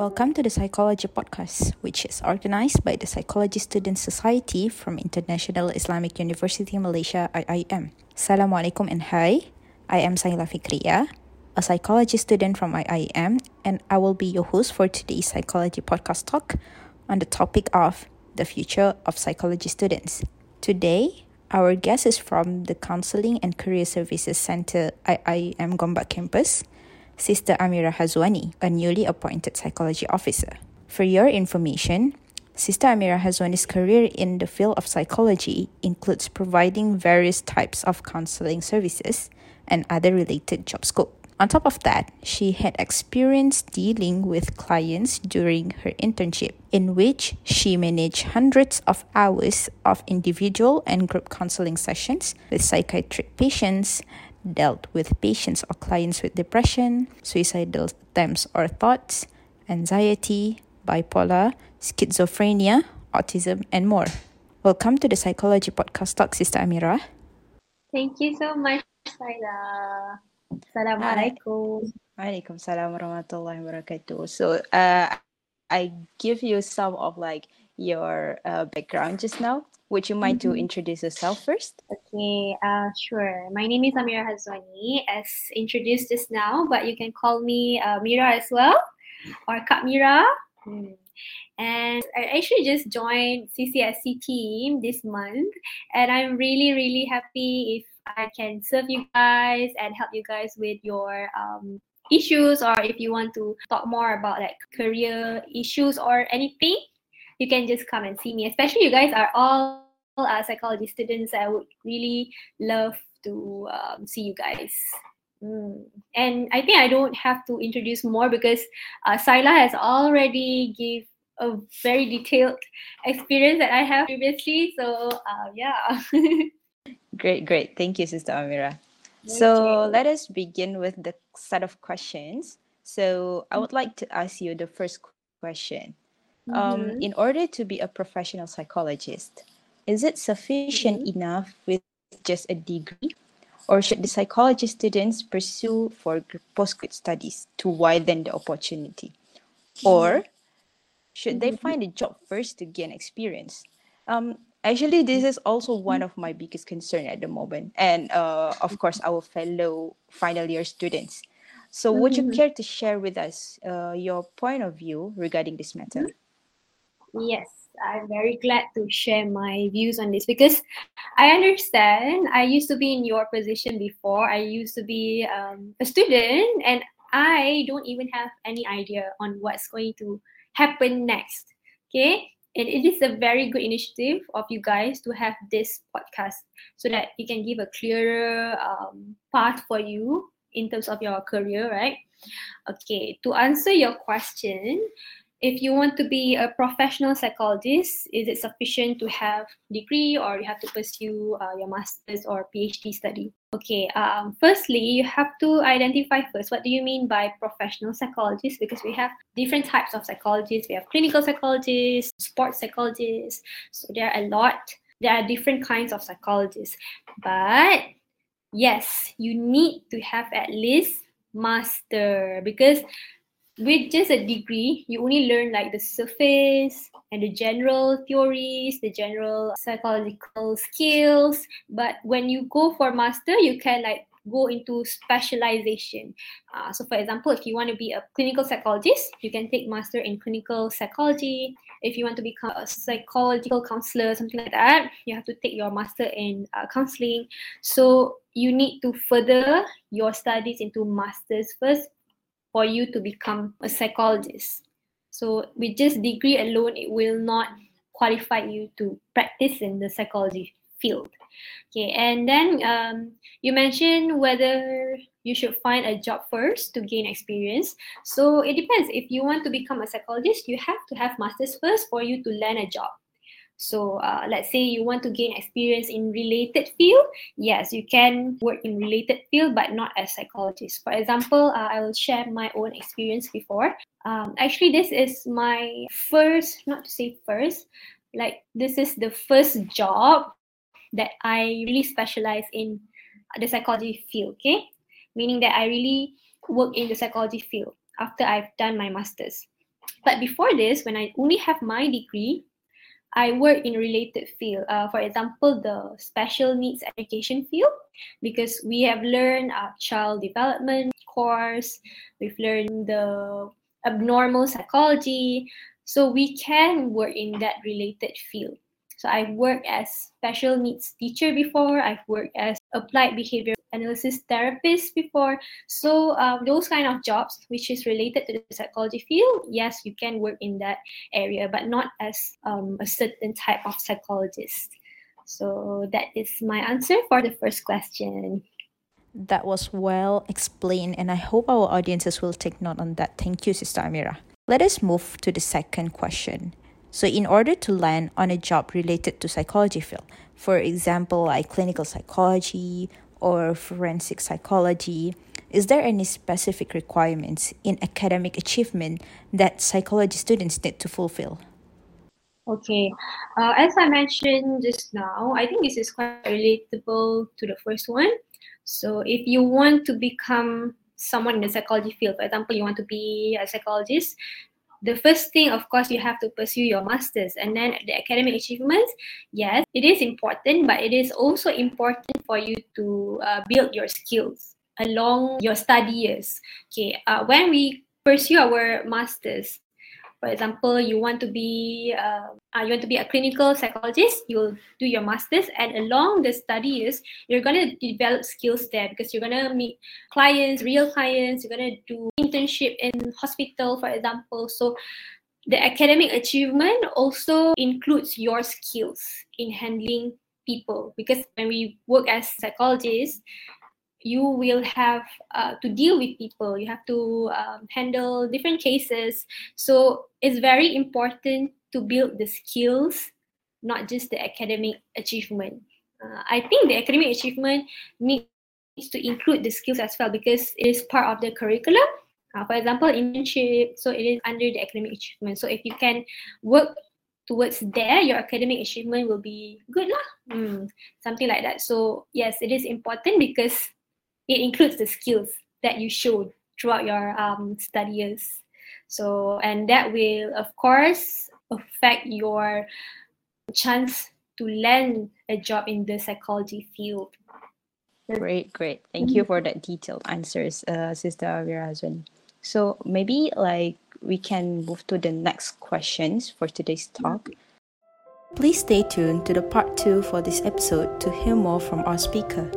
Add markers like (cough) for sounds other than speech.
Welcome to the Psychology Podcast, which is organized by the Psychology Student Society from International Islamic University Malaysia IIM. Assalamualaikum and hi. I am Saila Fikriya, a psychology student from IIM, and I will be your host for today's Psychology Podcast talk on the topic of the future of psychology students. Today, our guest is from the Counseling and Career Services Center IIM Gombak campus. Sister Amirah Hazwani, a newly appointed psychology officer. For your information, Sister Amirah Hazwani's career in the field of psychology includes providing various types of counseling services and other related job scope. On top of that, she had experience dealing with clients during her internship, in which she managed hundreds of hours of individual and group counseling sessions with psychiatric patients dealt with patients or clients with depression, suicidal attempts or thoughts, anxiety, bipolar, schizophrenia, autism, and more. Welcome to the Psychology Podcast Talk, Sister Amirah. Thank you so much, Saila. Assalamualaikum. Waalaikumsalam warahmatullahi wabarakatuh. So, uh, I give you some of like your uh, background just now. Would you mind mm-hmm. to introduce yourself first? Okay, uh, sure. My name is Amirah Hazwani, as introduced just now, but you can call me uh, Mira as well, or Kak Mira. Mm. And I actually just joined CCSC team this month, and I'm really, really happy if I can serve you guys and help you guys with your um, issues, or if you want to talk more about like career issues or anything you can just come and see me. Especially you guys are all uh, psychology students. I would really love to um, see you guys. Mm. And I think I don't have to introduce more because uh, Saila has already give a very detailed experience that I have previously. So uh, yeah. (laughs) great, great. Thank you, Sister Amirah. So let us begin with the set of questions. So I would like to ask you the first question. Um, mm-hmm. in order to be a professional psychologist, is it sufficient mm-hmm. enough with just a degree? Or should the psychology students pursue for postgraduate studies to widen the opportunity? Or should they mm-hmm. find a job first to gain experience? Um, actually, this is also one of my biggest concern at the moment, and uh, of course, our fellow final year students. So, would you care to share with us uh, your point of view regarding this matter? Yes, I'm very glad to share my views on this because I understand I used to be in your position before. I used to be um, a student and I don't even have any idea on what's going to happen next. Okay. And it is a very good initiative of you guys to have this podcast so that you can give a clearer um, path for you in terms of your career, right? Okay, to answer your question, if you want to be a professional psychologist, is it sufficient to have degree or you have to pursue uh, your master's or PhD study? Okay, um, firstly, you have to identify first what do you mean by professional psychologist because we have different types of psychologists. We have clinical psychologists, sports psychologists. So there are a lot. There are different kinds of psychologists. But yes, you need to have at least master because with just a degree, you only learn like the surface and the general theories, the general psychological skills. But when you go for master, you can like go into specialization. Uh, so, for example, if you want to be a clinical psychologist, you can take master in clinical psychology. If you want to become a psychological counselor, something like that, you have to take your master in uh, counseling. So, you need to further your studies into masters first for you to become a psychologist. So with just degree alone, it will not qualify you to practice in the psychology field. Okay, and then um, you mentioned whether you should find a job first to gain experience. So it depends. If you want to become a psychologist, you have to have masters first for you to land a job. So uh, let's say you want to gain experience in related field. Yes, you can work in related field, but not as psychologist. For example, uh, I will share my own experience before. Um, actually, this is my first, not to say first, like this is the first job that I really specialize in the psychology field. Okay, meaning that I really work in the psychology field after I've done my masters. But before this, when I only have my degree, I work in related field. Uh, for example, the special needs education field, because we have learned uh, child development course, we've learned the abnormal psychology, so we can work in that related field. So I've worked as special needs teacher before. I've worked as applied behavior analysis therapist before. So um, those kind of jobs, which is related to the psychology field, yes, you can work in that area, but not as um, a certain type of psychologist. So that is my answer for the first question. That was well explained, and I hope our audiences will take note on that. Thank you, Sister Amirah. Let us move to the second question. So, in order to land on a job related to psychology field, for example, like clinical psychology or forensic psychology, is there any specific requirements in academic achievement that psychology students need to fulfill? Okay, uh, as I mentioned just now, I think this is quite relatable to the first one. So, if you want to become someone in the psychology field, for example, you want to be a psychologist, the first thing, of course, you have to pursue your master's and then the academic achievements. Yes, it is important, but it is also important for you to uh, build your skills along your study years. Okay, uh, when we pursue our master's, for example, you want to be uh, uh, you want to be a clinical psychologist, you'll do your masters, and along the studies, you're gonna develop skills there because you're gonna meet clients, real clients. You're gonna do internship in hospital, for example. So the academic achievement also includes your skills in handling people because when we work as psychologists you will have uh, to deal with people. You have to um, handle different cases. So it's very important to build the skills not just the academic achievement. Uh, i think the academic achievement needs to include the skills as well because it is part of the curriculum. Uh, for example internship so it is under the academic achievement. So if you can work towards there your academic achievement will be good lah. Mm, something like that. So yes it is important because it includes the skills that you showed throughout your um, study years. So, and that will, of course, affect your chance to land a job in the psychology field. Great, great. Thank you for that detailed answers, uh, Sister Virazwan. So maybe like we can move to the next questions for today's talk. Please stay tuned to the part two for this episode to hear more from our speaker.